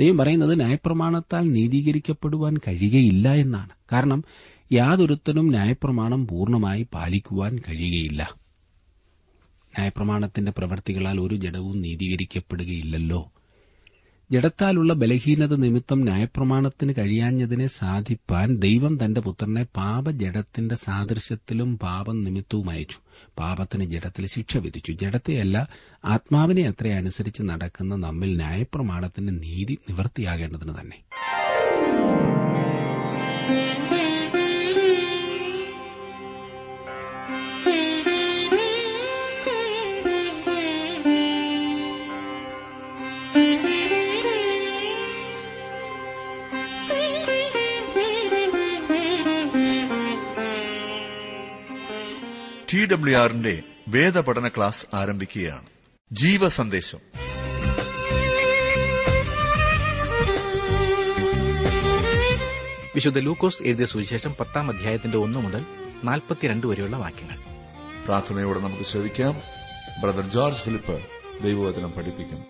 ദൈവം പറയുന്നത് ന്യായപ്രമാണത്താൽ നീതീകരിക്കപ്പെടുവാൻ കഴിയുകയില്ല എന്നാണ്. കാരണം യാതൊരുത്തനും ന്യായപ്രമാണം പൂർണമായി പാലിക്കുവാൻ കഴിയുകയില്ല. ന്യായപ്രമാണത്തിന്റെ പ്രവർത്തികളാൽ ഒരു ജഡവും നീതീകരിക്കപ്പെടുകയില്ലല്ലോ. ജഡത്താലുള്ള ബലഹീനത നിമിത്തം ന്യായപ്രമാണത്തിന് കഴിയാഞ്ഞതിനെ സാധിപ്പാൻ ദൈവം തന്റെ പുത്രനെ പാപജഡത്തിന്റെ സാദൃശ്യത്തിലും പാപം നിമിത്തവും അയച്ചു. പാപത്തിന് ജഡത്തിൽ ശിക്ഷ വിധിച്ചു. ജഡത്തെയല്ല ആത്മാവിനെ അത്ര അനുസരിച്ച് നടക്കുന്ന നമ്മിൽ ന്യായപ്രമാണത്തിന്റെ നീതി നിവർത്തിയാകേണ്ടതിന് തന്നെ. ടി ഡബ്ല്യു ആറിന്റെ വേദപഠന ക്ലാസ് ആരംഭിക്കുകയാണ്. ജീവസന്ദേശം. വിശുദ്ധ ലൂക്കോസ് എഴുതിയ സുവിശേഷം പത്താം അധ്യായത്തിന്റെ ഒന്നു മുതൽ നാൽപ്പത്തിരണ്ട് വരെയുള്ള വാക്യങ്ങൾ. പ്രാർത്ഥനയോടെ നമുക്ക് ശ്രദ്ധിക്കാം ബ്രദർ ജോർജ് ഫിലിപ്പ് ദൈവവചനം പഠിപ്പിക്കും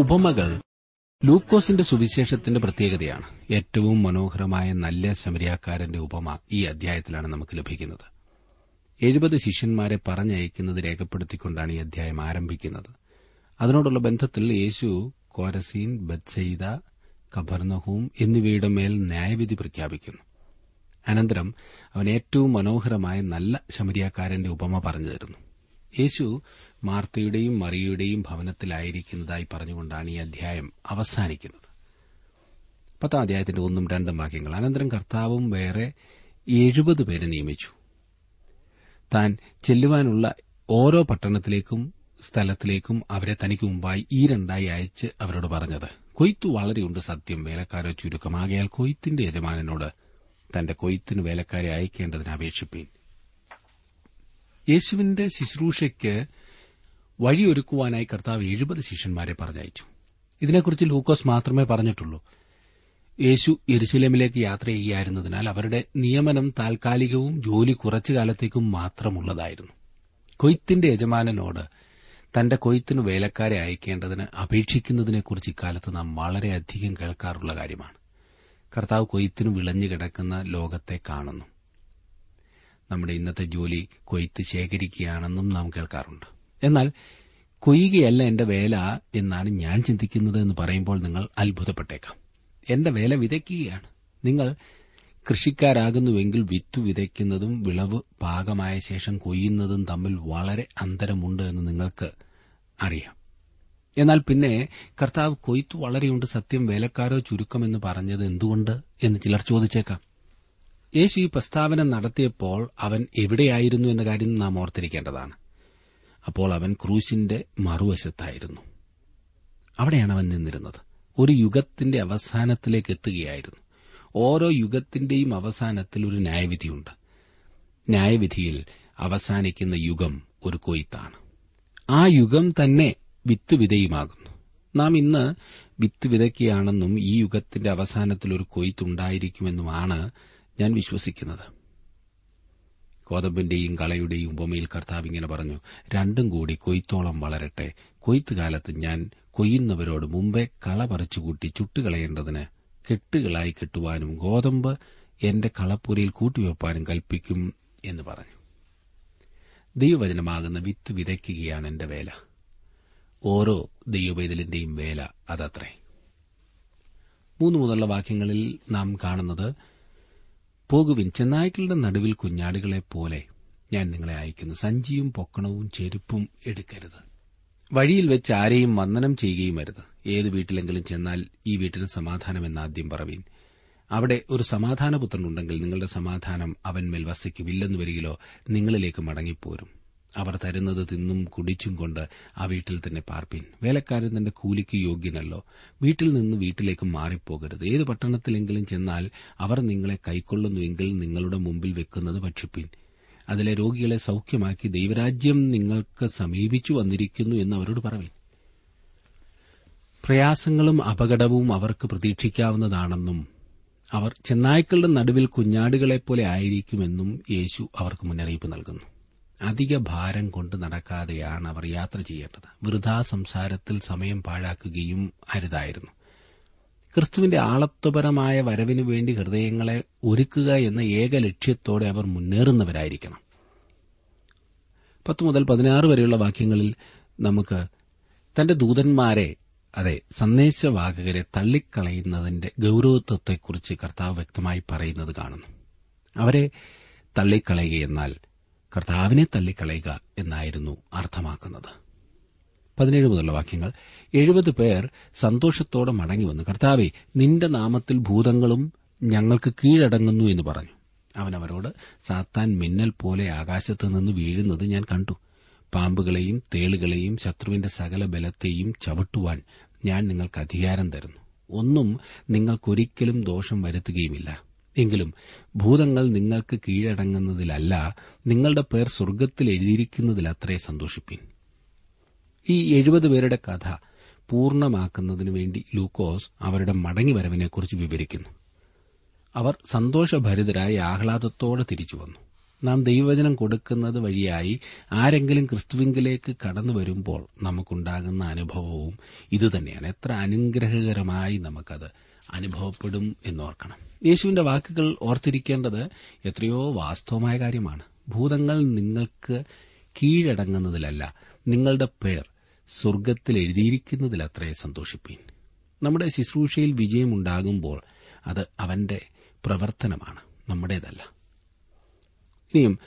ഉപമകൾ ലൂക്കോസിന്റെ സുവിശേഷത്തിന്റെ പ്രത്യേകതയാണ്. ഏറ്റവും മനോഹരമായ നല്ല ശമരിയാക്കാരന്റെ ഉപമ ഈ അധ്യായത്തിലാണ് നമുക്ക് ലഭിക്കുന്നത്. എഴുപത് ശിഷ്യന്മാരെ പറഞ്ഞയക്കുന്നത് രേഖപ്പെടുത്തിക്കൊണ്ടാണ് ഈ അധ്യായം ആരംഭിക്കുന്നത്. അതിനോടുള്ള ബന്ധത്തിൽ യേശു കോരസീൻ ബത്സൈദ കബർനഹൂം എന്നിവയുടെ മേൽ ന്യായവിധി പ്രഖ്യാപിക്കുന്നു. അനന്തരം അവൻ ഏറ്റവും മനോഹരമായ നല്ല ശമരിയാക്കാരന്റെ ഉപമ പറഞ്ഞു തരുന്നു. യേശു മാർത്തയുടെയും മറിയയുടെയും ഭവനത്തിലായിരിക്കുന്നതായി പറഞ്ഞുകൊണ്ടാണ് ഈ അധ്യായം അവസാനിക്കുന്നത്. പത്താം അധ്യായത്തിന്റെ ഒന്നും രണ്ടും വാക്യങ്ങൾ. അനന്തരം കർത്താവും വേറെ എഴുപത് പേരെ നിയമിച്ചു. താൻ ചെല്ലുവാനുള്ള ഓരോ പട്ടണത്തിലേക്കും സ്ഥലത്തിലേക്കും അവരെ തനിക്ക് മുമ്പായി ഈ രണ്ടായി അയച്ച് അവരോട് പറഞ്ഞത് കൊയ്ത്തു വളരെയുണ്ട് സത്യം വേലക്കാരോ ചുരുക്കമാകയാൽ കൊയ്ത്തിന്റെ യജമാനനോട് തന്റെ കൊയ്ത്തിന് വേലക്കാരെ അയക്കേണ്ടതിന് അപേക്ഷിപ്പീൻ. യേശുവിന്റെ ശുശ്രൂഷയ്ക്ക് വഴിയൊരുക്കുവാനായി കർത്താവ് എഴുപത് ശിഷ്യന്മാരെ പറഞ്ഞയച്ചു. ഇതിനെക്കുറിച്ച് ലൂക്കോസ് മാത്രമേ പറഞ്ഞിട്ടുള്ളൂ. യേശു യെരുശലേമിലേക്ക് യാത്ര ചെയ്യുകയായിരുന്നതിനാൽ അവരുടെ നിയമനം താൽക്കാലികവും ജോലി കുറച്ചു കാലത്തേക്കും മാത്രമുള്ളതായിരുന്നു. കൊയ്ത്തിന്റെ യജമാനനോട് തന്റെ കൊയ്ത്തിന് വേലക്കാരെ അയക്കേണ്ടതിന് അപേക്ഷിക്കുന്നതിനെക്കുറിച്ച് ഇക്കാലത്ത് നാം വളരെയധികം കേൾക്കാറുള്ള കാര്യമാണ്. കർത്താവ് കൊയ്ത്തിനു വിളഞ്ഞു കിടക്കുന്ന ലോകത്തെ കാണുന്നു. നമ്മുടെ ഇന്നത്തെ ജോലി കൊയ്ത്ത് ശേഖരിക്കുകയാണെന്നും നാം കേൾക്കാറുണ്ട്. എന്നാൽ കൊയ്യുകയല്ല എന്റെ വേല എന്നാണ് ഞാൻ ചിന്തിക്കുന്നത് എന്ന് പറയുമ്പോൾ നിങ്ങൾ അത്ഭുതപ്പെട്ടേക്കാം. എന്റെ വേല വിതയ്ക്കുകയാണ്. നിങ്ങൾ കൃഷിക്കാരാകുന്നുവെങ്കിൽ വിത്തു വിതയ്ക്കുന്നതും വിളവ് പാകമായ ശേഷം കൊയ്യുന്നതും തമ്മിൽ വളരെ അന്തരമുണ്ട് എന്ന് നിങ്ങൾക്ക് അറിയാം. എന്നാൽ പിന്നെ കർത്താവ് കൊയ്ത്തു വളരെയുണ്ട് സത്യം വേലക്കാരോ ചുരുക്കമെന്ന് പറഞ്ഞത് എന്തുകൊണ്ട് എന്ന് ചിലർ ചോദിച്ചേക്കാം. യേശു ഈ പ്രസ്താവന നടത്തിയപ്പോൾ അവൻ എവിടെയായിരുന്നു എന്ന കാര്യം നാം ഓർത്തിരിക്കേണ്ടതാണ്. അപ്പോൾ അവൻ ക്രൂശിന്റെ മറുവശത്തായിരുന്നു. അവിടെയാണ് അവൻ നിന്നിരുന്നത്. ഒരു യുഗത്തിന്റെ അവസാനത്തിലേക്ക് എത്തുകയായിരുന്നു. ഓരോ യുഗത്തിന്റെയും അവസാനത്തിൽ ഒരു ന്യായവിധിയുണ്ട്. ന്യായവിധിയിൽ അവസാനിക്കുന്ന യുഗം ഒരു കൊയ്ത്താണ്. ആ യുഗം തന്നെ വിത്തുവിതയുമാകുന്നു. നാം ഇന്ന് വിത്ത് വിതയ്ക്കുകയാണെന്നും ഈ യുഗത്തിന്റെ അവസാനത്തിൽ ഒരു കൊയ്ത്തുണ്ടായിരിക്കുമെന്നുമാണ് ഞാൻ വിശ്വസിക്കുന്നത്. കോതമ്പിന്റെയും കളയുടെയും ഉപമയിൽ കർത്താവ് ഇങ്ങനെ പറഞ്ഞു രണ്ടും കൂടി കൊയ്ത്തോളം വളരട്ടെ. കൊയ്ത്തുകാലത്ത് ഞാൻ കൊയ്യുന്നവരോട് മുമ്പേ കള പറിച്ചുകൂട്ടി ചുട്ടുകളയേണ്ടതിന് കെട്ടുകളായി കെട്ടുവാനും ഗോതമ്പ് എന്റെ കളപ്പുരയിൽ കൂട്ടിവെപ്പാനും കൽപ്പിക്കും എന്ന് പറഞ്ഞു. ദൈവവചനമാകുന്ന വിത്ത് വിതയ്ക്കുകയാണ് എന്റെ വേല. ഓരോ ദൈവവൈതലിന്റെയും വേല അതത്രേ. മൂന്ന് മുതലുള്ള വാക്യങ്ങളിൽ നാം കാണുന്നത് പോകുവിൻ ചെന്നായ്ക്കളുടെ നടുവിൽ കുഞ്ഞാടുകളെ പോലെ ഞാൻ നിങ്ങളെ അയക്കുന്നു. സഞ്ചിയും പൊക്കണവും ചെരുപ്പും എടുക്കരുത്. വഴിയിൽ വെച്ച് ആരെയും വന്ദനം ചെയ്യുകയും അരുത്. ഏത് വീട്ടിലെങ്കിലും ചെന്നാൽ ഈ വീട്ടിന് സമാധാനം എന്ന് ആദ്യം പറവീൻ. അവിടെ ഒരു സമാധാനപുത്രനുണ്ടെങ്കിൽ നിങ്ങളുടെ സമാധാനം അവൻമേൽ വസിക്കുമില്ലെന്ന് വരികിലോ നിങ്ങളിലേക്ക് മടങ്ങിപ്പോരും. അവർ തരുന്നത് തിന്നും കുടിച്ചും കൊണ്ട് ആ വീട്ടിൽ തന്നെ പാർപ്പിൻ. വേലക്കാരൻ തന്റെ കൂലിക്ക് യോഗ്യനല്ലോ. വീട്ടിൽ നിന്ന് വീട്ടിലേക്ക് മാറിപ്പോകരുത്. ഏത് പട്ടണത്തിലെങ്കിലും ചെന്നാൽ അവർ നിങ്ങളെ കൈക്കൊള്ളുന്നുവെങ്കിൽ നിങ്ങളുടെ മുമ്പിൽ വെക്കുന്നത് ഭക്ഷിപ്പിൻ. അതിലെ രോഗികളെ സൌഖ്യമാക്കി ദൈവരാജ്യം നിങ്ങൾക്ക് സമീപിച്ചു വന്നിരിക്കുന്നു എന്ന് അവരോട് പറവിൻ. പ്രയാസങ്ങളും അപകടവും അവർക്ക് പ്രതീക്ഷിക്കാവുന്നതാണെന്നും അവർ ചെന്നായ്ക്കളുടെ നടുവിൽ കുഞ്ഞാടുകളെപ്പോലെ ആയിരിക്കുമെന്നും യേശു അവർക്ക് മുന്നറിയിപ്പ് നൽകുന്നു. അധിക ഭാരം കൊണ്ട് നടക്കാതെയാണ് അവർ യാത്ര ചെയ്യേണ്ടത്. വൃഥാ സംസാരത്തിൽ സമയം പാഴാക്കുകയും അരുതായിരുന്നു. ക്രിസ്തുവിന്റെ ആളത്വപരമായ വരവിനു വേണ്ടി ഹൃദയങ്ങളെ ഒരുക്കുക എന്ന ഏക ലക്ഷ്യത്തോടെ അവർ മുന്നേറുന്നവരായിരിക്കണം. പത്ത് മുതൽ പതിനാറ് വരെയുള്ള വാക്യങ്ങളിൽ നമുക്ക് തന്റെ ദൂതന്മാരെ അതെ സന്ദേശവാഹകരെ തള്ളിക്കളയുന്നതിന്റെ ഗൌരവത്വത്തെക്കുറിച്ച് കർത്താവ് വ്യക്തമായി പറയുന്നത് കാണുന്നു. അവരെ തള്ളിക്കളയുകയെന്നാൽ കർത്താവിനെ തള്ളിക്കളയുക എന്നായിരുന്നു അർത്ഥമാക്കുന്നത്. പതിനേഴ് മുതലുള്ള വാക്യങ്ങൾ. എഴുപത് പേർ സന്തോഷത്തോടെ മടങ്ങി വന്നു കർത്താവെ നിന്റെ നാമത്തിൽ ഭൂതങ്ങളും ഞങ്ങൾക്ക് കീഴടങ്ങുന്നു എന്ന് പറഞ്ഞു. അവൻ അവരോട് സാത്താൻ മിന്നൽ പോലെ ആകാശത്ത് നിന്ന് വീഴുന്നത് ഞാൻ കണ്ടു. പാമ്പുകളെയും തേളുകളെയും ശത്രുവിന്റെ സകല ബലത്തെയും ചവിട്ടുവാൻ ഞാൻ നിങ്ങൾക്ക് അധികാരം തരുന്നു. ഒന്നും നിങ്ങൾക്കൊരിക്കലും ദോഷം വരുത്തുകയുമില്ല. എങ്കിലും ഭൂതങ്ങൾ നിങ്ങൾക്ക് കീഴടങ്ങുന്നതിലല്ല നിങ്ങളുടെ പേർ സ്വർഗത്തിൽ എഴുതിയിരിക്കുന്നതിലത്രേ സന്തോഷിപ്പിൻ. ഈ എഴുപത് പേരുടെ കഥ പൂർണമാക്കുന്നതിനു വേണ്ടി ലൂക്കോസ് അവരുടെ മടങ്ങിവരവിനെക്കുറിച്ച് വിവരിക്കുന്നു. അവർ സന്തോഷഭരിതരായി ആഹ്ലാദത്തോടെ തിരിച്ചുവന്നു നാം ദൈവവചനം കൊടുക്കുന്നത് വഴിയായി ആരെങ്കിലും ക്രിസ്തുവിങ്കിലേക്ക് കടന്നു വരുമ്പോൾ നമുക്കുണ്ടാകുന്ന അനുഭവവും ഇതുതന്നെയാണ്. എത്ര അനുഗ്രഹകരമായി നമുക്കത് അനുഭവപ്പെടും എന്നോർക്കണം. യേശുവിന്റെ വാക്കുകൾ ഓർത്തിരിക്കേണ്ടത് എത്രയോ വാസ്തവമായ കാര്യമാണ്. ഭൂതങ്ങൾ നിങ്ങൾക്ക് കീഴടങ്ങുന്നതിലല്ല നിങ്ങളുടെ പേർ സ്വർഗത്തിൽ എഴുതിയിരിക്കുന്നതിലത്രേ സന്തോഷിപ്പീൻ. നമ്മുടെ ശുശ്രൂഷയിൽ വിജയമുണ്ടാകുമ്പോൾ അത് അവന്റെ പ്രവർത്തനമാണ് നമ്മുടേതല്ല. ഇനിയും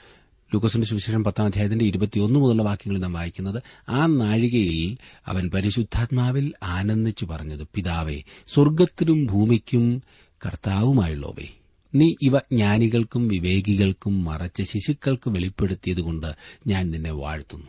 ലൂക്കോസിന്റെ സുവിശേഷം പത്താം അധ്യായത്തിന്റെ ഇരുപത്തിയൊന്ന് മുതലുള്ള വാക്യങ്ങളിൽ നാം വായിക്കുന്നത് ആ നാഴികയിൽ അവൻ പരിശുദ്ധാത്മാവിൽ ആനന്ദിച്ചു പറഞ്ഞത് പിതാവേ സ്വർഗത്തിനും ഭൂമിക്കും കർത്താവുമായുള്ളവേ നീ ഇവ ജ്ഞാനികൾക്കും വിവേകികൾക്കും മറച്ച് ശിശുക്കൾക്ക് വെളിപ്പെടുത്തിയതുകൊണ്ട് ഞാൻ നിന്നെ വാഴ്ത്തുന്നു.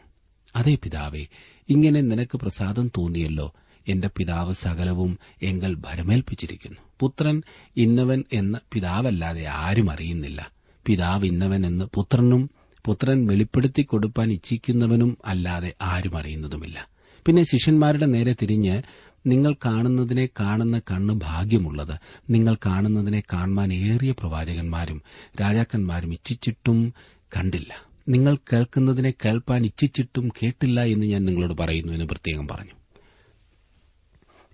അതേ പിതാവേ ഇങ്ങനെ നിനക്ക് പ്രസാദം തോന്നിയല്ലോ. എന്റെ പിതാവ് സകലവും എങ്കൽ ഭരമേൽപ്പിച്ചിരിക്കുന്നു. പുത്രൻ ഇന്നവൻ എന്ന് പിതാവല്ലാതെ ആരും അറിയുന്നില്ല. പിതാവ് ഇന്നവൻ എന്ന് പുത്രനും പുത്രൻ വെളിപ്പെടുത്തി കൊടുപ്പാൻ ഇച്ഛിക്കുന്നവനും അല്ലാതെ ആരും അറിയുന്നതുമില്ല. പിന്നെ ശിഷ്യന്മാരുടെ നേരെ തിരിഞ്ഞ് നിങ്ങൾ കാണുന്നതിനെ കാണുന്ന കണ്ണ് ഭാഗ്യമുള്ളത്. നിങ്ങൾ കാണുന്നതിനെ കാണുവാൻ ഏറിയ പ്രവാചകന്മാരും രാജാക്കന്മാരും ഇച്ഛിച്ചിട്ടും കണ്ടില്ല. നിങ്ങൾ കേൾക്കുന്നതിനെ കേൾപ്പാൻ ഇച്ഛിച്ചിട്ടും കേട്ടില്ല എന്ന് ഞാൻ നിങ്ങളോട് പറയുന്നു എന്ന് പ്രത്യേകം പറഞ്ഞു.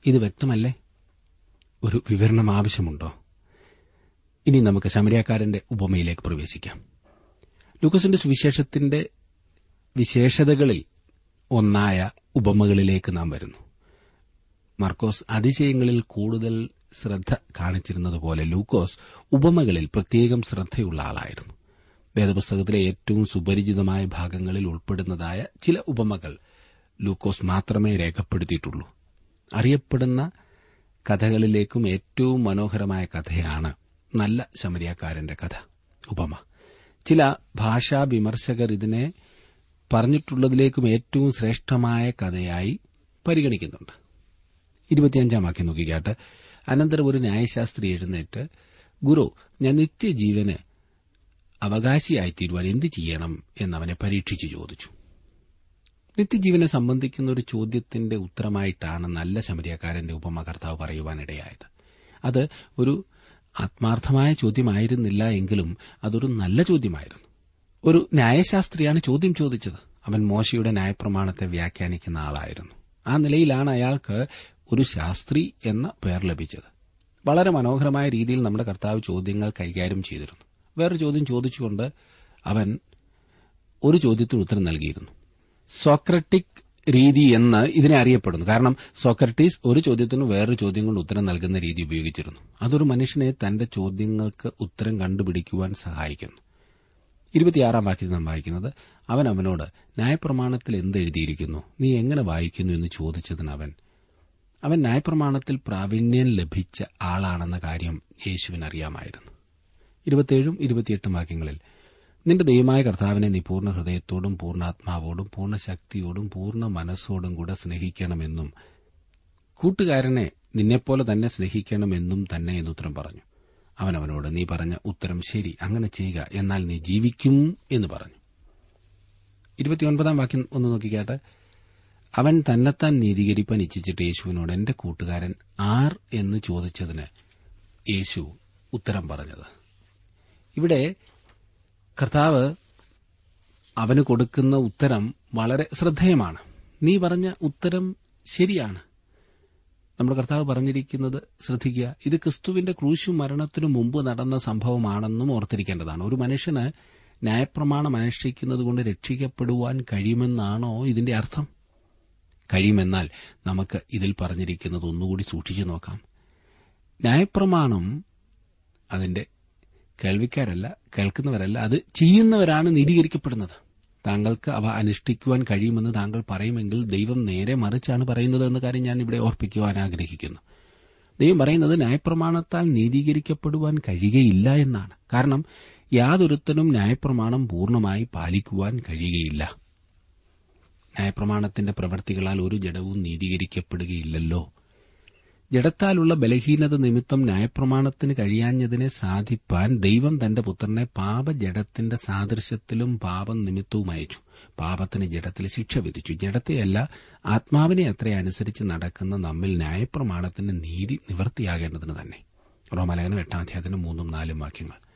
ഇത് വ്യക്തമല്ലേ? ഒരു വിവരണം ആവശ്യമുണ്ടോ? ഇനി നമുക്ക് ശമരിയാക്കാരന്റെ ഉപമയിലേക്ക് പ്രവേശിക്കാം. ലൂക്കസിന്റെ സുവിശേഷത്തിന്റെ വിശേഷതകളിൽ ഒന്നായ ഉപമകളിലേക്ക് നാം വരുന്നു. മർക്കോസ് അതിശയങ്ങളിൽ കൂടുതൽ ശ്രദ്ധ കാണിച്ചിരുന്നതുപോലെ ലൂക്കോസ് ഉപമകളിൽ പ്രത്യേകം ശ്രദ്ധയുള്ള ആളായിരുന്നു. വേദപുസ്തകത്തിലെ ഏറ്റവും സുപരിചിതമായ ഭാഗങ്ങളിൽ ഉൾപ്പെടുന്നതായ ചില ഉപമകൾ ലൂക്കോസ് മാത്രമേ രേഖപ്പെടുത്തിയിട്ടുള്ളൂ. അറിയപ്പെടുന്ന കഥകളിലേക്കും ഏറ്റവും മനോഹരമായ കഥയാണ് നല്ല ശമരിയാക്കാരന്റെ കഥ ഉപമ. ചില ഭാഷാ വിമർശകർ ഇതിനെ പറഞ്ഞിട്ടുള്ളതിലേക്കും ഏറ്റവും ശ്രേഷ്ഠമായ കഥയായി പരിഗണിക്കുന്നുണ്ട്. ഇരുപത്തിയഞ്ചാം വാക്യം നോക്കിക്കാട്ട്. അനന്തരം ഒരു ന്യായശാസ്ത്രി എഴുന്നേറ്റ് ഗുരു ഞാൻ നിത്യജീവന് അവകാശിയായിത്തീരുവാൻ എന്ത് ചെയ്യണം? എന്നവനെ പരീക്ഷിച്ചു ചോദിച്ചു. നിത്യജീവനെ സംബന്ധിക്കുന്ന ഒരു ചോദ്യത്തിന്റെ ഉത്തരമായിട്ടാണ് നല്ല ശമരിയക്കാരന്റെ ഉപമ കർത്താവ് പറയുവാനിടയായത്. അത് ഒരു ആത്മാർത്ഥമായ ചോദ്യമായിരുന്നില്ല എങ്കിലും അതൊരു നല്ല ചോദ്യമായിരുന്നു. ഒരു ന്യായശാസ്ത്രിയാണ് ചോദ്യം ചോദിച്ചത്. അവൻ മോശയുടെ ന്യായപ്രമാണത്തെ വ്യാഖ്യാനിക്കുന്ന ആളായിരുന്നു. ആ നിലയിലാണ് അയാൾക്ക് ഒരു ശാസ്ത്രി എന്ന പേർ ലഭിച്ചത്. വളരെ മനോഹരമായ രീതിയിൽ നമ്മുടെ കർത്താവ് ചോദ്യങ്ങൾ കൈകാര്യം ചെയ്തിരുന്നു. വേറൊരു ചോദ്യം ചോദിച്ചുകൊണ്ട് അവൻ ഒരു ചോദ്യത്തിന് ഉത്തരം നൽകിയിരുന്നു. സോക്രട്ടിക് രീതി എന്ന് ഇതിനെ അറിയപ്പെടുന്നു. കാരണം സോക്രട്ടീസ് ഒരു ചോദ്യത്തിന് വേറൊരു ചോദ്യം കൊണ്ട് ഉത്തരം നൽകുന്ന രീതി ഉപയോഗിച്ചിരുന്നു. അതൊരു മനുഷ്യനെ തന്റെ ചോദ്യങ്ങൾക്ക് ഉത്തരം കണ്ടുപിടിക്കുവാൻ സഹായിക്കുന്നു. ഇരുപത്തിയാറാം വാക്യത്തിൽ നാം വായിക്കുന്നത് അവൻ അവനോട് ന്യായപ്രമാണത്തിൽ എന്തെഴുതിയിരിക്കുന്നു നീ എങ്ങനെ വായിക്കുന്നു? എന്ന് ചോദിച്ചതിന് അവൻ അവൻ ന്യായപ്രമാണത്തിൽ പ്രാവീണ്യം ലഭിച്ച ആളാണെന്ന കാര്യം യേശുവിനറിയാമായിരുന്നു. ഇരുപത്തിയേഴും ഇരുപത്തിയെട്ടും വാക്യങ്ങളിൽ നിന്റെ ദൈവമായ കർത്താവിനെ നീ പൂർണ ഹൃദയത്തോടും പൂർണാത്മാവോടും പൂർണ ശക്തിയോടും പൂർണ മനസ്സോടും കൂടെ സ്നേഹിക്കണമെന്നും കൂട്ടുകാരനെ നിന്നെപ്പോലെ തന്നെ സ്നേഹിക്കണമെന്നും തന്നെ എന്ന് ഉത്തരം പറഞ്ഞു. അവൻ അവനോട് നീ പറഞ്ഞ ഉത്തരം ശരി അങ്ങനെ ചെയ്യുക എന്നാൽ നീ ജീവിക്കും എന്ന് പറഞ്ഞു. ഇരുപത്തിയൊൻപതാം വാക്യം ഒന്ന് നോക്കിക്കാട്ടെ. അവൻ തന്നെത്താൻ നീതീകരിപ്പാൻ ഇച്ഛിച്ചിട്ട് യേശുവിനോട് എന്റെ കൂട്ടുകാരൻ ആർ എന്ന് ചോദിച്ചതിന് യേശു ഉത്തരം പറഞ്ഞത്. ഇവിടെ കർത്താവ് അവന് കൊടുക്കുന്ന ഉത്തരം വളരെ ശ്രദ്ധേയമാണ്. നീ പറഞ്ഞ ഉത്തരം ശരിയാണ്. നമ്മുടെ കർത്താവ് പറഞ്ഞിരിക്കുന്നത് ശ്രദ്ധിക്കുക. ഇത് ക്രിസ്തുവിന്റെ ക്രൂശു മരണത്തിനു മുമ്പ് നടന്ന സംഭവമാണെന്നും ഓർത്തിരിക്കേണ്ടതാണ്. ഒരു മനുഷ്യന് ന്യായപ്രമാണം അനുഷ്ഠിക്കുന്നതുകൊണ്ട് രക്ഷിക്കപ്പെടുവാൻ കഴിയുമെന്നാണോ ഇതിന്റെ അർത്ഥം? കഴിയുമെന്നാൽ നമുക്ക് ഇതിൽ പറഞ്ഞിരിക്കുന്നത് ഒന്നുകൂടി സൂക്ഷിച്ചു നോക്കാം. ന്യായപ്രമാണം അതിന്റെ കേൾവിക്കാരല്ല കേൾക്കുന്നവരല്ല അത് ചെയ്യുന്നവരാണ് നീതീകരിക്കപ്പെടുന്നത്. താങ്കൾക്ക് അവ അനുഷ്ഠിക്കുവാൻ കഴിയുമെന്ന് താങ്കൾ പറയുമെങ്കിൽ ദൈവം നേരെ മറിച്ചാണ് പറയുന്നത് എന്ന കാര്യം ഞാൻ ഇവിടെ ഓർപ്പിക്കുവാൻ ആഗ്രഹിക്കുന്നു. ദൈവം പറയുന്നത് ന്യായപ്രമാണത്താൽ നീതീകരിക്കപ്പെടുവാൻ കഴിയുകയില്ല എന്നാണ്. കാരണം യാതൊരുത്തനും ന്യായപ്രമാണം പൂർണമായി പാലിക്കുവാൻ കഴിയുകയില്ല. ന്യായപ്രമാണത്തിന്റെ പ്രവൃത്തികളാൽ ഒരു ജഡവും നീതീകരിക്കപ്പെടുകയില്ലല്ലോ. ജഡത്താലുള്ള ബലഹീനത നിമിത്തം ന്യായപ്രമാണത്തിന് കഴിയാഞ്ഞതിനെ സാധിപ്പാൻ ദൈവം തന്റെ പുത്രനെ പാപജഡത്തിന്റെ സാദൃശ്യത്തിലും പാപം നിമിത്തവും അയച്ചു. പാപത്തിന് ജഡത്തിൽ ശിക്ഷ വിധിച്ചു. ജഡത്തെയല്ല ആത്മാവിനെ അത്ര അനുസരിച്ച് നടക്കുന്ന നമ്മിൽ ന്യായപ്രമാണത്തിന്റെ നീതി നിവർത്തിയാകേണ്ടതിന് തന്നെ. റോമലേഖനം എട്ടാം അധ്യായത്തിന് മൂന്നും നാലും വാക്യങ്ങൾ.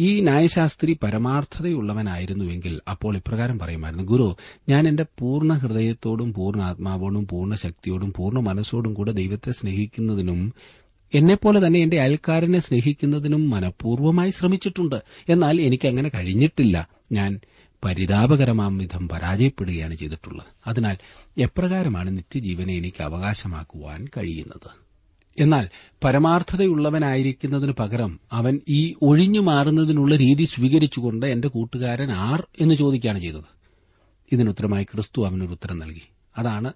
ഈ ന്യായശാസ്ത്രി പരമാർത്ഥതയുള്ളവനായിരുന്നുവെങ്കിൽ അപ്പോൾ ഇപ്രകാരം പറയുമായിരുന്നു. ഗുരു ഞാൻ എന്റെ പൂർണ ഹൃദയത്തോടും പൂർണ ആത്മാവോടും പൂർണ ശക്തിയോടും പൂർണ മനസ്സോടും കൂടെ ദൈവത്തെ സ്നേഹിക്കുന്നതിനും എന്നെപ്പോലെ തന്നെ എന്റെ അയൽക്കാരനെ സ്നേഹിക്കുന്നതിനും മനഃപൂർവമായി ശ്രമിച്ചിട്ടുണ്ട്. എന്നാൽ എനിക്ക് അങ്ങനെ കഴിഞ്ഞിട്ടില്ല. ഞാൻ പരിതാപകരമാം വിധം പരാജയപ്പെടുകയാണ് ചെയ്തിട്ടുള്ളത്. അതിനാൽ എപ്രകാരമാണ് നിത്യജീവനെ എനിക്ക് അവകാശമാക്കുവാൻ കഴിയുന്നത്? എന്നാൽ പരമാർത്ഥതയുള്ളവനായിരിക്കുന്നതിനു പകരം അവൻ ഈ ഒഴിഞ്ഞു മാറുന്നതിനുള്ള രീതി സ്വീകരിച്ചുകൊണ്ട് എന്റെ കൂട്ടുകാരൻ ആർ എന്ന് ചോദിക്കുകയാണ് ചെയ്തത്. ഇതിനുത്തരമായി ക്രിസ്തു അവനൊരു ഉത്തരം നൽകി. അതാണ്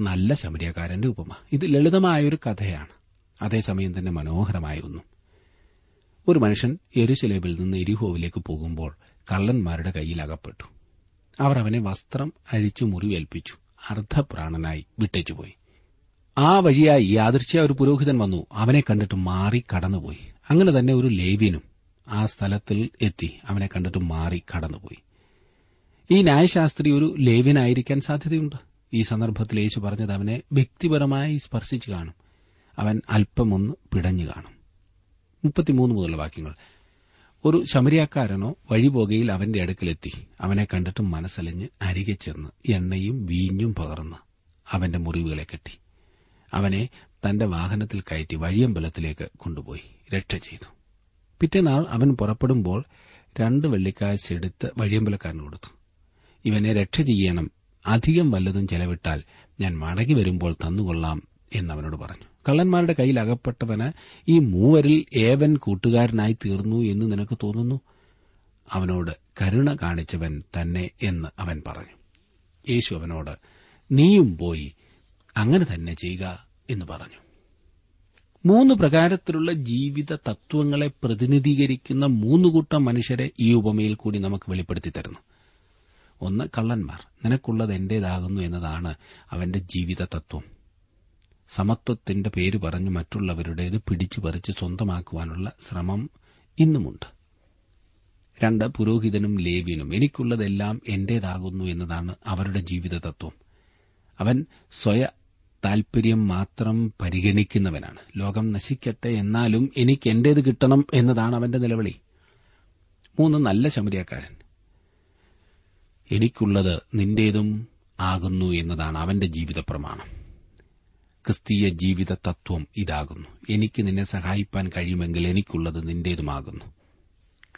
നല്ല ശമരിയക്കാരന്റെ ഉപമ. ഇത് ലളിതമായൊരു കഥയാണ്. അതേസമയം തന്നെ മനോഹരമായ ഒന്നും. ഒരു മനുഷ്യൻ എരുശലേബിൽ നിന്ന് എരിഹോവിലേക്ക് പോകുമ്പോൾ കള്ളന്മാരുടെ കയ്യിൽ അകപ്പെട്ടു. അവർ അവനെ വസ്ത്രം അഴിച്ചു മുറിവേൽപ്പിച്ചു. അർദ്ധപ്രാണനായി വിട്ടേച്ചുപോയി. ആ വഴിയായി യാദൃശ്യ ഒരു പുരോഹിതൻ വന്നു. അവനെ കണ്ടിട്ട് മാറി കടന്നുപോയി. അങ്ങനെ തന്നെ ഒരു ലേവ്യനും ആ സ്ഥലത്തിൽ എത്തി. അവനെ കണ്ടിട്ട് മാറി കടന്നുപോയി. ഈ ന്യായശാസ്ത്രി ഒരു ലേവ്യനായിരിക്കാൻ സാധ്യതയുണ്ട്. ഈ സന്ദർഭത്തിൽ യേശു പറഞ്ഞത് അവനെ വ്യക്തിപരമായി സ്പർശിച്ചു കാണും. അവൻ അല്പമൊന്ന് പിടഞ്ഞു കാണും. മുപ്പത്തിമൂന്ന് മുതലുള്ള വാക്യങ്ങൾ. ഒരു ശമരിയാക്കാരനോ വഴിപോകയിൽ അവന്റെ അടുക്കലെത്തി. അവനെ കണ്ടിട്ട് മനസ്സലിഞ്ഞ് അരികെ ചെന്ന് എണ്ണയും വീഞ്ഞും പകർന്ന് അവന്റെ മുറിവുകളെ കെട്ടി. അവനെ തന്റെ വാഹനത്തിൽ കയറ്റി വഴിയമ്പലത്തിലേക്ക് കൊണ്ടുപോയി രക്ഷ ചെയ്തു. പിറ്റേനാൾ അവൻ പുറപ്പെടുമ്പോൾ രണ്ട് വെള്ളിക്കാഴ്ച എടുത്ത് വഴിയമ്പലക്കാരന് കൊടുത്തു. ഇവനെ രക്ഷ ചെയ്യണം. അധികം വല്ലതും ചെലവിട്ടാൽ ഞാൻ മടങ്ങി വരുമ്പോൾ തന്നുകൊള്ളാം എന്നവനോട് പറഞ്ഞു. കള്ളന്മാരുടെ കയ്യിൽ അകപ്പെട്ടവന് ഈ മൂവരിൽ ഏവൻ കൂട്ടുകാരനായി തീർന്നു എന്ന് നിനക്ക് തോന്നുന്നു? അവനോട് കരുണ കാണിച്ചവൻ തന്നെ എന്ന് അവൻ പറഞ്ഞു. യേശു അവനോട് നീയും പോയി അങ്ങനെ തന്നെ ചെയ്യുക എന്ന് പറഞ്ഞു. മൂന്ന് പ്രകാരത്തിലുള്ള ജീവിത തത്വങ്ങളെ പ്രതിനിധീകരിക്കുന്ന മൂന്ന് കൂട്ടം മനുഷ്യരെ ഈ ഉപമയിൽ കൂടി നമുക്ക് വെളിപ്പെടുത്തി തരുന്നു. ഒന്ന് കള്ളന്മാർ. നിനക്കുള്ളത് എന്റേതാകുന്നു എന്നതാണ് അവന്റെ ജീവിത തത്വം. സമത്വത്തിന്റെ പേര് പറഞ്ഞ് മറ്റുള്ളവരുടേത് പിടിച്ചു പറിച്ച് സ്വന്തമാക്കുവാനുള്ള ശ്രമം ഇന്നുമുണ്ട്. രണ്ട് പുരോഹിതനും ലേവ്യനും. എനിക്കുള്ളതെല്ലാം എന്റേതാകുന്നു എന്നതാണ് അവരുടെ ജീവിത തത്വം. അവൻ സ്വയ താൽപര്യം മാത്രം പരിഗണിക്കുന്നവനാണ്. ലോകം നശിക്കട്ടെ എന്നാലും എനിക്ക് എന്റേത് കിട്ടണം എന്നതാണ് അവന്റെ നിലവിളി. മൂന്ന് നല്ല ശമരിയക്കാരൻ. എനിക്കുള്ളത് നിന്റേതും ആകുന്നു എന്നതാണ് അവന്റെ ജീവിത പ്രമാണം ക്രിസ്തീയ ജീവിത തത്വം ഇതാകുന്നു. എനിക്ക് നിന്നെ സഹായിപ്പാൻ കഴിയുമെങ്കിൽ എനിക്കുള്ളത് നിന്റേതുമാകുന്നു.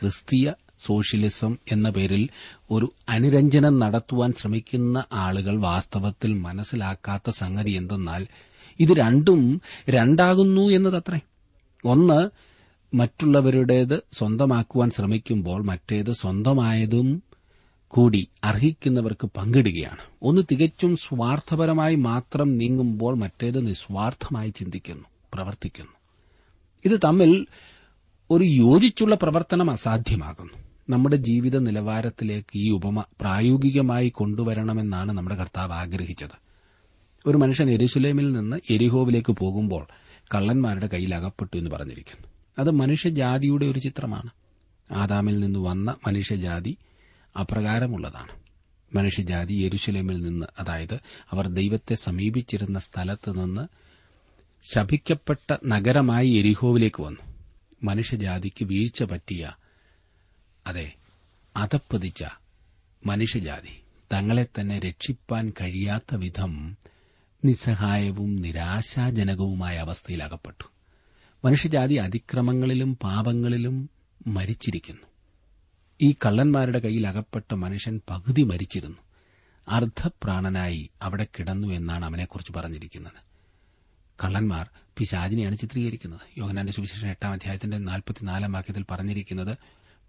ക്രിസ്തീയ സോഷ്യലിസം എന്ന പേരിൽ ഒരു അനുരഞ്ജനം നടത്തുവാൻ ശ്രമിക്കുന്ന ആളുകൾ വാസ്തവത്തിൽ മനസ്സിലാക്കാത്ത സംഗതി എന്തെന്നാൽ ഇത് രണ്ടും രണ്ടാകുന്നു എന്നതത്രേ. ഒന്ന് മറ്റുള്ളവരുടേത് സ്വന്തമാക്കുവാൻ ശ്രമിക്കുമ്പോൾ മറ്റേത് സ്വന്തമായതും കൂടി അർഹിക്കുന്നവർക്ക് പങ്കിടുകയാണ്. ഒന്ന് തികച്ചും സ്വാർത്ഥപരമായി മാത്രം നീങ്ങുമ്പോൾ മറ്റേത് നിസ്വാർത്ഥമായി ചിന്തിക്കുന്നു പ്രവർത്തിക്കുന്നു. ഇത് തമ്മിൽ ഒരു യോജിച്ചുള്ള പ്രവർത്തനം അസാധ്യമാകുന്നു. നമ്മുടെ ജീവിത നിലവാരത്തിലേക്ക് ഈ ഉപമ പ്രായോഗികമായി കൊണ്ടുവരണമെന്നാണ് നമ്മുടെ കർത്താവ് ആഗ്രഹിച്ചത്. ഒരു മനുഷ്യൻ എരുസുലേമിൽ നിന്ന് എരിഹോവിലേക്ക് പോകുമ്പോൾ കള്ളന്മാരുടെ കയ്യിൽ അകപ്പെട്ടു എന്ന് പറഞ്ഞിരിക്കുന്നു. അത് മനുഷ്യജാതിയുടെ ഒരു ചിത്രമാണ്. ആദാമിൽ നിന്ന് വന്ന മനുഷ്യജാതി അപ്രകാരമുള്ളതാണ്. മനുഷ്യജാതി യെരുശലേമിൽ നിന്ന് അതായത് അവർ ദൈവത്തെ സമീപിച്ചിരുന്ന സ്ഥലത്ത് നിന്ന് ശപിക്കപ്പെട്ട നഗരമായി എരിഹോവിലേക്ക് വന്നു. മനുഷ്യജാതിക്ക് വീഴ്ച പറ്റിയ അതെ അതപ്പതിച്ച മനുഷ്യജാതി തങ്ങളെ തന്നെ രക്ഷിപ്പാൻ കഴിയാത്ത വിധം നിസ്സഹായവും നിരാശാജനകവുമായ അവസ്ഥയിൽ അകപ്പെട്ടു മനുഷ്യജാതി അതിക്രമങ്ങളിലും പാപങ്ങളിലും മരിച്ചിരിക്കുന്നു. ഈ കള്ളന്മാരുടെ കയ്യിൽ അകപ്പെട്ട മനുഷ്യൻ പകുതി മരിച്ചിരുന്നു. അർദ്ധപ്രാണനായി അവിടെ കിടന്നു എന്നാണ് അവനെക്കുറിച്ച് പറഞ്ഞിരിക്കുന്നത്. കള്ളന്മാർ പിശാജിനെയാണ് ചിത്രീകരിക്കുന്നത്. യോഹനാന്റെ സുവിശേഷം എട്ടാം അധ്യായത്തിന്റെ നാൽപ്പത്തിനാലാം വാക്യത്തിൽ പറഞ്ഞിരിക്കുന്നത്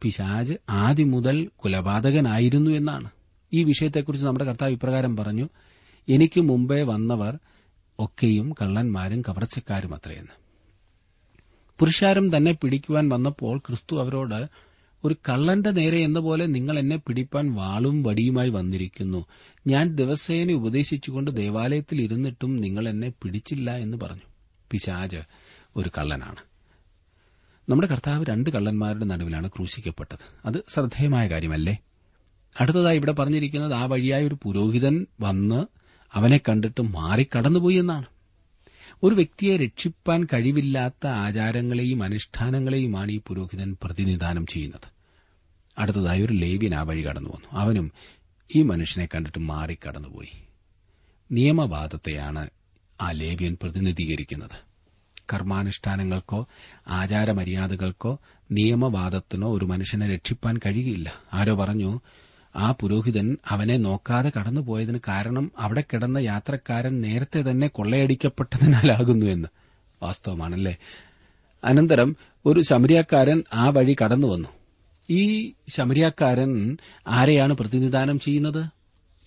പിശാജ് ആദ്യം മുതൽ കുലപാതകനായിരുന്നു എന്നാണ്. ഈ വിഷയത്തെക്കുറിച്ച് നമ്മുടെ കർത്താവ് ഇപ്രകാരം പറഞ്ഞു എനിക്ക് മുമ്പേ വന്നവർ ഒക്കെയും കള്ളന്മാരും കവർച്ചക്കാരും അത്രയെന്ന് പുരുഷാരം തന്നെ പിടിക്കുവാൻ വന്നപ്പോൾ ക്രിസ്തു അവരോട് ഒരു കള്ളന്റെ നേരെ എന്ന പോലെ നിങ്ങൾ എന്നെ പിടിപ്പാൻ വാളും വടിയുമായി വന്നിരിക്കുന്നു. ഞാൻ ദിവസേന ഉപദേശിച്ചുകൊണ്ട് ദേവാലയത്തിൽ ഇരുന്നിട്ടും നിങ്ങൾ എന്നെ പിടിച്ചില്ല എന്ന് പറഞ്ഞു. പിശാജ് ഒരു കള്ളനാണ്. നമ്മുടെ കർത്താവ് രണ്ട് കള്ളന്മാരുടെ നടുവിലാണ് ക്രൂശിക്കപ്പെട്ടത്. അത് ശ്രദ്ധേയമായ കാര്യമല്ലേ? അടുത്തതായി ഇവിടെ പറഞ്ഞിരിക്കുന്നത് ആ വഴിയായ ഒരു പുരോഹിതൻ വന്ന് അവനെ കണ്ടിട്ട് മാറിക്കടന്നുപോയി എന്നാണ്. ഒരു വ്യക്തിയെ രക്ഷിപ്പാൻ കഴിവില്ലാത്ത ആചാരങ്ങളെയും അനുഷ്ഠാനങ്ങളെയുമാണ് ഈ പുരോഹിതൻ പ്രതിനിധാനം ചെയ്യുന്നത്. അടുത്തതായി ഒരു ലേവ്യൻ ആ വഴി കടന്നു വന്നു. അവനും ഈ മനുഷ്യനെ കണ്ടിട്ട് മാറിക്കടന്നുപോയി. നിയമവാദത്തെയാണ് ആ ലേവ്യൻ പ്രതിനിധീകരിക്കുന്നത്. കർമാനുഷ്ഠാനങ്ങൾക്കോ ആചാരമര്യാദകൾക്കോ നിയമവാദത്തിനോ ഒരു മനുഷ്യനെ രക്ഷിപ്പാൻ കഴിയില്ല. ആരോ പറഞ്ഞു ആ പുരോഹിതൻ അവനെ നോക്കാതെ കടന്നുപോയതിന് കാരണം അവിടെ കിടന്ന യാത്രക്കാരൻ നേരത്തെ തന്നെ കൊള്ളയടിക്കപ്പെട്ടതിനാലാകുന്നു എന്ന്. വാസ്തവമാണല്ലേ? അനന്തരം ഒരു ശമരിയാക്കാരൻ ആ വഴി കടന്നു വന്നു ഈ ശമരിയാക്കാരൻ ആരെയാണ് പ്രതിനിധാനം ചെയ്യുന്നത്?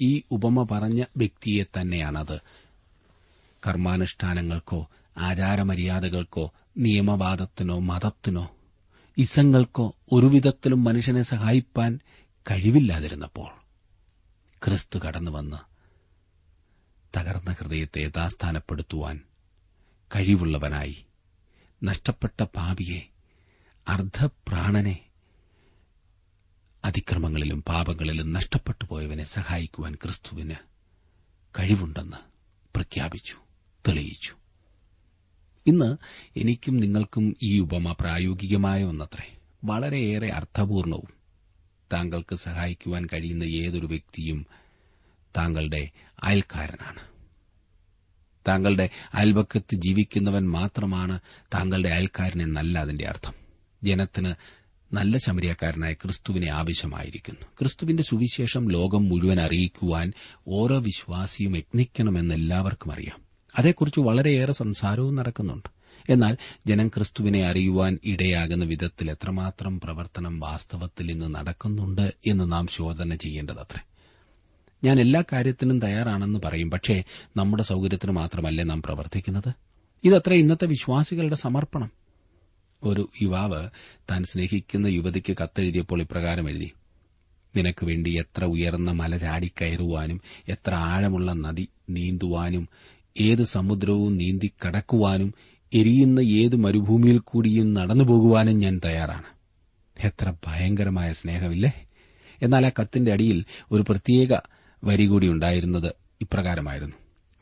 ഈ ഉപമ പറഞ്ഞ വ്യക്തിയെ തന്നെയാണത്. കർമാനുഷ്ഠാനങ്ങൾക്കോ ആചാരമര്യാദകൾക്കോ നിയമവാദത്തിനോ മതത്തിനോ ഇസങ്ങൾക്കോ ഒരുവിധത്തിലും മനുഷ്യനെ സഹായിപ്പാൻ കഴിവില്ലാതിരുന്നപ്പോൾ ക്രിസ്തു കടന്നുവന്ന് തകർന്ന ഹൃദയത്തെ യഥാസ്ഥാനപ്പെടുത്തുവാൻ കഴിവുള്ളവനായി നഷ്ടപ്പെട്ട പാപിയെ അർദ്ധപ്രാണനെ അതിക്രമങ്ങളിലും പാപങ്ങളിലും നഷ്ടപ്പെട്ടു പോയവനെ സഹായിക്കുവാൻ ക്രിസ്തുവിന് കഴിവുണ്ടെന്ന് പ്രഖ്യാപിച്ചു തെളിയിച്ചു. ഇന്ന് എനിക്കും നിങ്ങൾക്കും ഈ ഉപമ പ്രായോഗികമായ ഒന്നത്രേ. വളരെയേറെ അർത്ഥപൂർണവും താങ്കൾക്ക് സഹായിക്കുവാൻ കഴിയുന്ന ഏതൊരു വ്യക്തിയും താങ്കളുടെ അയൽക്കാരനാണ്. താങ്കളുടെ അയൽപക്കത്ത് ജീവിക്കുന്നവൻ മാത്രമാണ് താങ്കളുടെ അയൽക്കാരൻ എന്നല്ല അതിന്റെ അർത്ഥം. ജനത്തിന് നല്ല ശമരിയക്കാരനായ ക്രിസ്തുവിനെ ആവശ്യമായിരിക്കുന്നു. ക്രിസ്തുവിന്റെ സുവിശേഷം ലോകം മുഴുവൻ അറിയിക്കുവാൻ ഓരോ വിശ്വാസിയും യത്നിക്കണമെന്ന് എല്ലാവർക്കും അറിയാം. അതേക്കുറിച്ച് വളരെയേറെ സംസാരവും നടക്കുന്നുണ്ട്. എന്നാൽ ജനം ക്രിസ്തുവിനെ അറിയുവാൻ ഇടയാകുന്ന വിധത്തിൽ എത്രമാത്രം പ്രവർത്തനം വാസ്തവത്തിൽ ഇന്ന് നടക്കുന്നുണ്ട് എന്ന് നാം ശോധന ചെയ്യേണ്ടതത്രേ. ഞാൻ എല്ലാ കാര്യത്തിനും തയ്യാറാണെന്ന് പറയും പക്ഷേ നമ്മുടെ സൌകര്യത്തിന് മാത്രമല്ലേ നാം പ്രവർത്തിക്കുന്നത്? ഇതത്ര ഇന്നത്തെ വിശ്വാസികളുടെ സമർപ്പണം. ഒരു യുവാവ് താൻ സ്നേഹിക്കുന്ന യുവതിക്ക് കത്തെഴുതിയപ്പോൾ ഇപ്രകാരം എഴുതി നിനക്ക് വേണ്ടി എത്ര ഉയർന്ന മല ചാടിക്കയറുവാനും എത്ര ആഴമുള്ള നദി നീന്തുവാനും ഏത് സമുദ്രവും നീന്തി കടക്കുവാനും എരിയുന്ന ഏത് മരുഭൂമിയിൽ കൂടിയും നടന്നുപോകുവാനും ഞാൻ തയ്യാറാണ്. എത്ര ഭയങ്കരമായ സ്നേഹമില്ലേ? എന്നാൽ ആ കത്തിന്റെ അടിയിൽ ഒരു പ്രത്യേക വരി കൂടി ഉണ്ടായിരുന്നത് ഇപ്രകാരമായിരുന്നു.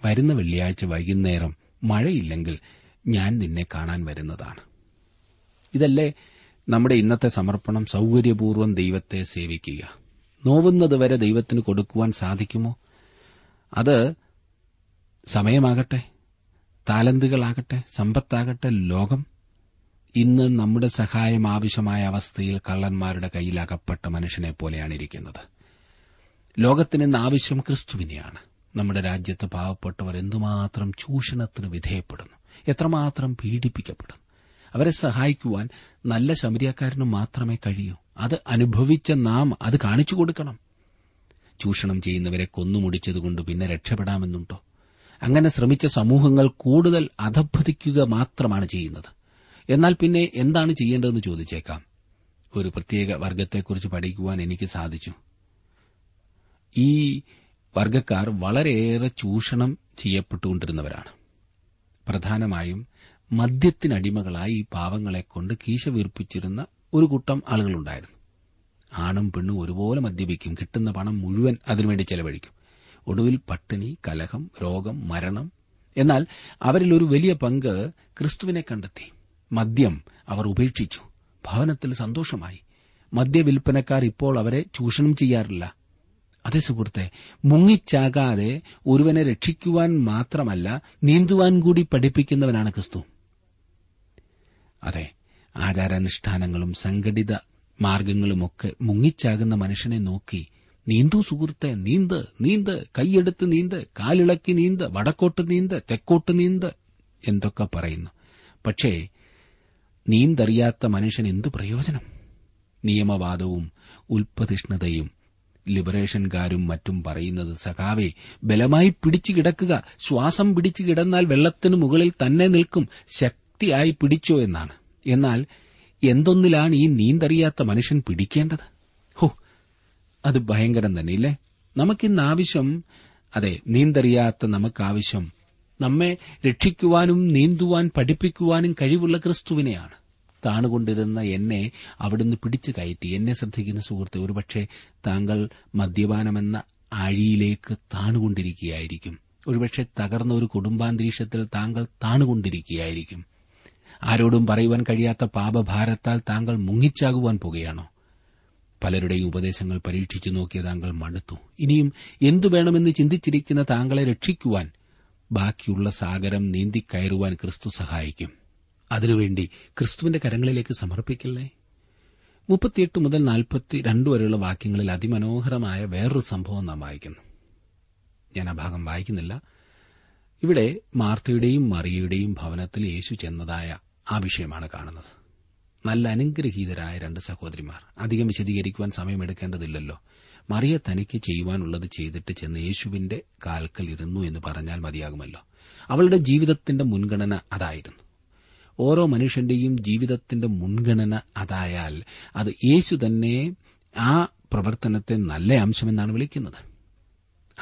വരുന്ന വെള്ളിയാഴ്ച വൈകുന്നേരം മഴയില്ലെങ്കിൽ ഞാൻ നിന്നെ കാണാൻ വരുന്നതാണ്. ഇതല്ലേ നമ്മുടെ ഇന്നത്തെ സമർപ്പണം സൌകര്യപൂർവം ദൈവത്തെ സേവിക്കുക. നോവുന്നതുവരെ ദൈവത്തിന് കൊടുക്കുവാൻ സാധിക്കുമോ? അത് സമയമാകട്ടെ താലന്തുകളാകട്ടെ സമ്പത്താകട്ടെ ലോകം ഇന്ന് നമ്മുടെ സഹായം ആവശ്യമായ അവസ്ഥയിൽ കള്ളന്മാരുടെ കയ്യിൽ അകപ്പെട്ട മനുഷ്യനെ പോലെയാണ് ഇരിക്കുന്നത് ലോകത്തിന് ഇന്ന് ആവശ്യം ക്രിസ്തുവിനെയാണ്. നമ്മുടെ രാജ്യത്ത് പാവപ്പെട്ടവർ എന്തുമാത്രം ചൂഷണത്തിന് വിധേയപ്പെടുന്നു എത്രമാത്രം പീഡിപ്പിക്കപ്പെടുന്നു. അവരെ സഹായിക്കുവാൻ നല്ല ശമരിയക്കാരന് മാത്രമേ കഴിയൂ. അത് അനുഭവിച്ച നാം അത് കാണിച്ചു കൊടുക്കണം. ചൂഷണം ചെയ്യുന്നവരെ കൊന്നുമുടിച്ചതുകൊണ്ട് പിന്നെ രക്ഷപ്പെടാമെന്നുണ്ടോ? അങ്ങനെ ശ്രമിച്ച സമൂഹങ്ങൾ കൂടുതൽ അധപ്പതിക്കുക മാത്രമാണ് ചെയ്യുന്നത്. എന്നാൽ പിന്നെ എന്താണ് ചെയ്യേണ്ടതെന്ന് ചോദിച്ചേക്കാം. ഒരു പ്രത്യേക വർഗത്തെക്കുറിച്ച് പഠിക്കുവാൻ എനിക്ക് സാധിച്ചു. ഈ വർഗക്കാർ വളരെയേറെ ചൂഷണം ചെയ്യപ്പെട്ടുകൊണ്ടിരുന്നവരാണ്. പ്രധാനമായും മദ്യത്തിനടിമകളായി ഈ പാവങ്ങളെക്കൊണ്ട് കീശ വീർപ്പിച്ചിരുന്ന ഒരു കൂട്ടം ആളുകളുണ്ടായിരുന്നു. ആണും പെണ്ണും ഒരുപോലെ മദ്യപിക്കും. കിട്ടുന്ന പണം മുഴുവൻ അതിനുവേണ്ടി ചെലവഴിക്കും. ഒടുവിൽ പട്ടിണി കലഹം രോഗം മരണം. എന്നാൽ അവരിൽ ഒരു വലിയ പങ്ക് ക്രിസ്തുവിനെ കണ്ടെത്തി. മദ്യം അവർ ഉപേക്ഷിച്ചു. ഭവനത്തിൽ സന്തോഷമായി. മദ്യവിൽപ്പനക്കാർ ഇപ്പോൾ അവരെ ചൂഷണം ചെയ്യാറില്ല. അതേ സുഹൃത്തെ മുങ്ങിച്ചാകാതെ ഒരുവനെ രക്ഷിക്കുവാൻ മാത്രമല്ല നീന്തുവാൻ കൂടി പഠിപ്പിക്കുന്നവനാണ് ക്രിസ്തു. അതെ ആചാരാനുഷ്ഠാനങ്ങളും സംഘടിത മാർഗങ്ങളുമൊക്കെ മുങ്ങിച്ചാകുന്ന മനുഷ്യനെ നോക്കി നീന്തു സുഹൃത്തെ നീന്ത് നീന്ത് കൈയെടുത്ത് നീന്ത് കാലിളക്കി നീന്ത് വടക്കോട്ട് നീന്ത് തെക്കോട്ട് നീന്ത് എന്തൊക്കെ പറയുന്നു. പക്ഷേ നീന്തറിയാത്ത മനുഷ്യൻ എന്തു പ്രയോജനം? നിയമവാദവും ഉൽപ്പതിഷ്ണതയും ലിബറേഷൻകാരും മറ്റും പറയുന്നത് സഖാവെ ബലമായി പിടിച്ചു കിടക്കുക ശ്വാസം പിടിച്ചു കിടന്നാൽ വെള്ളത്തിന് മുകളിൽ തന്നെ നിൽക്കും ശക്തിയായി പിടിച്ചോ എന്നാണ്. എന്നാൽ എന്തൊന്നിലാണ് ഈ നീന്തറിയാത്ത മനുഷ്യൻ പിടിക്കേണ്ടത്? അത് ഭയങ്കരം തന്നെ ഇല്ലേ നമുക്കിന്ന് ആവശ്യം അതെ നീന്തറിയാത്ത നമുക്കാവശ്യം. നമ്മെ രക്ഷിക്കുവാനും നീന്തുവാൻ പഠിപ്പിക്കുവാനും കഴിവുള്ള ക്രിസ്തുവിനെയാണ്. താണുകൊണ്ടിരുന്ന എന്നെ അവിടുന്ന് പിടിച്ചു കയറ്റി. എന്നെ ശ്രദ്ധിക്കുന്ന സുഹൃത്തെ ഒരുപക്ഷെ താങ്കൾ മദ്യപാനമെന്ന ആഴിയിലേക്ക് താണുകൊണ്ടിരിക്കുകയായിരിക്കും. ഒരുപക്ഷെ തകർന്ന ഒരു കുടുംബാന്തരീക്ഷത്തിൽ താങ്കൾ താണുകൊണ്ടിരിക്കുകയായിരിക്കും. ആരോടും പറയുവാൻ കഴിയാത്ത പാപഭാരത്താൽ താങ്കൾ മുങ്ങിച്ചാകുവാൻ പോകുകയാണോ? പലരുടെയും ഉപദേശങ്ങൾ പരീക്ഷിച്ചു നോക്കിയ താങ്കൾ മടുത്തു. ഇനിയും എന്തു വേണമെന്ന് ചിന്തിച്ചിരിക്കുന്ന താങ്കളെ രക്ഷിക്കുവാൻ ബാക്കിയുള്ള സാഗരം നീന്തിക്കയറുവാൻ ക്രിസ്തു സഹായിക്കും. അതിനുവേണ്ടി ക്രിസ്തുവിന്റെ കരങ്ങളിലേക്ക് സമർപ്പിക്കല്ലേ? മുപ്പത്തിയെട്ട് മുതൽ നാൽപ്പത്തി നാൽപ്പത്തിരണ്ട് വരെയുള്ള വാക്യങ്ങളിൽ അതിമനോഹരമായ വേറൊരു സംഭവം നാം വായിക്കുന്നു. ഞാൻ ആ ഭാഗം വായിക്കുന്നില്ല. ഇവിടെ മാർത്തയുടെയും മറിയയുടെയും ഭവനത്തിൽ യേശു ചെന്നതായ ആ വിഷയമാണ് കാണുന്നത്. നല്ല അനുഗ്രഹീതരായ രണ്ട് സഹോദരിമാർ. അധികം വിശദീകരിക്കുവാൻ സമയമെടുക്കേണ്ടതില്ലല്ലോ. മറിയ തനിക്ക് ചെയ്യുവാനുള്ളത് ചെയ്തിട്ട് ചെന്ന് യേശുവിന്റെ കാൽക്കൽ ഇരുന്നു എന്ന് പറഞ്ഞാൽ മതിയാകുമല്ലോ. അവളുടെ ജീവിതത്തിന്റെ മുൻഗണന അതായിരുന്നു. ഓരോ മനുഷ്യന്റെയും ജീവിതത്തിന്റെ മുൻഗണന അതായാൽ അത് യേശു തന്നെ ആ പ്രവർത്തനത്തെ നല്ല അംശമെന്നാണ് വിളിക്കുന്നത്.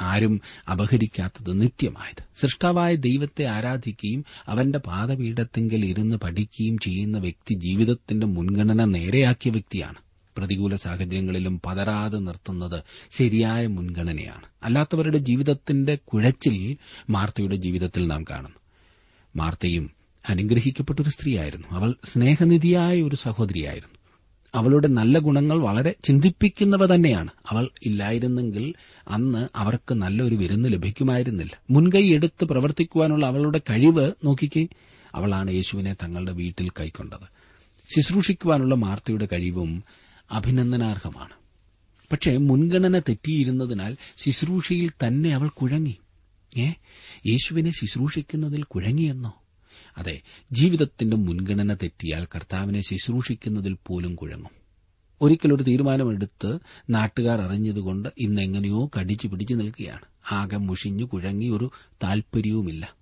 ആരും അപഹരിക്കാത്തത് നിത്യമായത്. സൃഷ്ടാവായ ദൈവത്തെ ആരാധിക്കുകയും അവന്റെ പാദപീഠത്തെങ്കിൽ ഇരുന്ന് പഠിക്കുകയും ചെയ്യുന്ന വ്യക്തി ജീവിതത്തിന്റെ മുൻഗണന നേരെയാക്കിയ വ്യക്തിയാണ്. പ്രതികൂല സാഹചര്യങ്ങളിലും പതരാതെ നിർത്തുന്നത് ശരിയായ മുൻഗണനയാണ്. അല്ലാത്തവരുടെ ജീവിതത്തിന്റെ കുഴച്ചിൽ മാർത്തയുടെ ജീവിതത്തിൽ നാം കാണുന്നു. മാർത്തയും അനുഗ്രഹിക്കപ്പെട്ടൊരു സ്ത്രീയായിരുന്നു. അവൾ സ്നേഹനിധിയായ ഒരു സഹോദരിയായിരുന്നു. അവളുടെ നല്ല ഗുണങ്ങൾ വളരെ ചിന്തിപ്പിക്കുന്നവ തന്നെയാണ്. അവൾ ഇല്ലായിരുന്നെങ്കിൽ അന്ന് അവർക്ക് നല്ലൊരു വിരുന്ന് ലഭിക്കുമായിരുന്നില്ല. മുൻകൈ എടുത്ത് പ്രവർത്തിക്കുവാനുള്ള അവളുടെ കഴിവ് നോക്കിക്കേ. അവളാണ് യേശുവിനെ തങ്ങളുടെ വീട്ടിൽ കൈക്കൊണ്ടത്. ശുശ്രൂഷിക്കുവാനുള്ള മാർത്തയുടെ കഴിവും അഭിനന്ദനാർഹമാണ്. പക്ഷേ മുൻഗണന തെറ്റിയിരുന്നതിനാൽ ശുശ്രൂഷയിൽ തന്നെ അവൾ കുഴങ്ങി. ഏ? യേശുവിനെ ശുശ്രൂഷിക്കുന്നതിൽ കുഴങ്ങിയെന്നോ? അതെ ജീവിതത്തിന്റെ മുൻഗണന തെറ്റിയാൽ കർത്താവിനെ ശുശ്രൂഷിക്കുന്നതിൽ പോലും കുഴങ്ങും. ഒരിക്കലൊരു തീരുമാനമെടുത്ത് നാട്ടുകാർ അറിഞ്ഞതുകൊണ്ട് ഇന്നെങ്ങനെയോ കടിച്ചു പിടിച്ചു നിൽക്കുകയാണ്. ആകെ മുഷിഞ്ഞു കുഴങ്ങി ഒരു താൽപര്യവുമില്ല.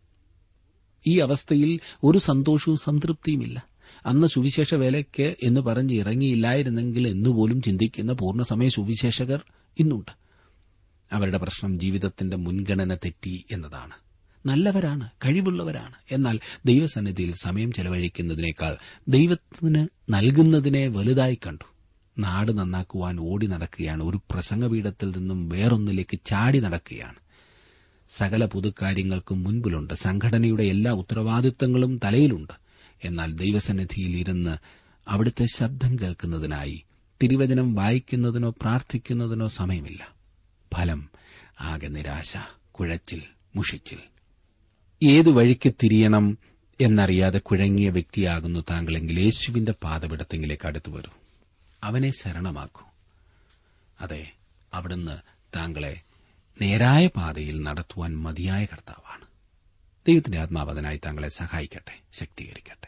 ഈ അവസ്ഥയിൽ ഒരു സന്തോഷവും സംതൃപ്തിയുമില്ല. അന്ന് സുവിശേഷ വേലയ്ക്ക് എന്ന് പറഞ്ഞ് ഇറങ്ങിയില്ലായിരുന്നെങ്കിൽ എന്നുപോലും ചിന്തിക്കുന്ന പൂർണസമയ സുവിശേഷകർ ഇന്നുണ്ട്. അവരുടെ പ്രശ്നം ജീവിതത്തിന്റെ മുൻഗണന തെറ്റി എന്നതാണ്. നല്ലവരാണ് കഴിവുള്ളവരാണ്. എന്നാൽ ദൈവസന്നിധിയിൽ സമയം ചെലവഴിക്കുന്നതിനേക്കാൾ ദൈവത്തിന് നൽകുന്നതിനെ വലുതായി കണ്ടു. നാട് നന്നാക്കുവാൻ ഓടി നടക്കുകയാണ്. ഒരു പ്രസംഗപീഠത്തിൽ നിന്നും വേറൊന്നിലേക്ക് ചാടി നടക്കുകയാണ്. സകല പുതുക്കാര്യങ്ങൾക്കും മുൻപിലുണ്ട്. സംഘടനയുടെ എല്ലാ ഉത്തരവാദിത്തങ്ങളും തലയിലുണ്ട്. എന്നാൽ ദൈവസന്നിധിയിൽ ഇരുന്ന് അവിടുത്തെ ശബ്ദം കേൾക്കുന്നതിനായി തിരുവചനം വായിക്കുന്നതിനോ പ്രാർത്ഥിക്കുന്നതിനോ സമയമില്ല. ഫലം ആകെ നിരാശ കുഴച്ചിൽ മുഷിച്ചിൽ. ഏതു വഴിക്ക് തിരിയണം എന്നറിയാതെ കുഴങ്ങിയ വ്യക്തിയാകുന്നു താങ്കളെങ്കിൽ യേശുവിന്റെ പാതപിടത്തെങ്കിലേക്ക് അടുത്തു വരൂ. അവനെ ശരണമാക്കൂ. അതെ അവിടുന്ന് താങ്കളെ നേരായ പാതയിൽ നടത്തുവാൻ മതിയായ കർത്താവാണ്. ദൈവത്തിന്റെ ആത്മാവതനായി താങ്കളെ സഹായിക്കട്ടെ ശക്തീകരിക്കട്ടെ.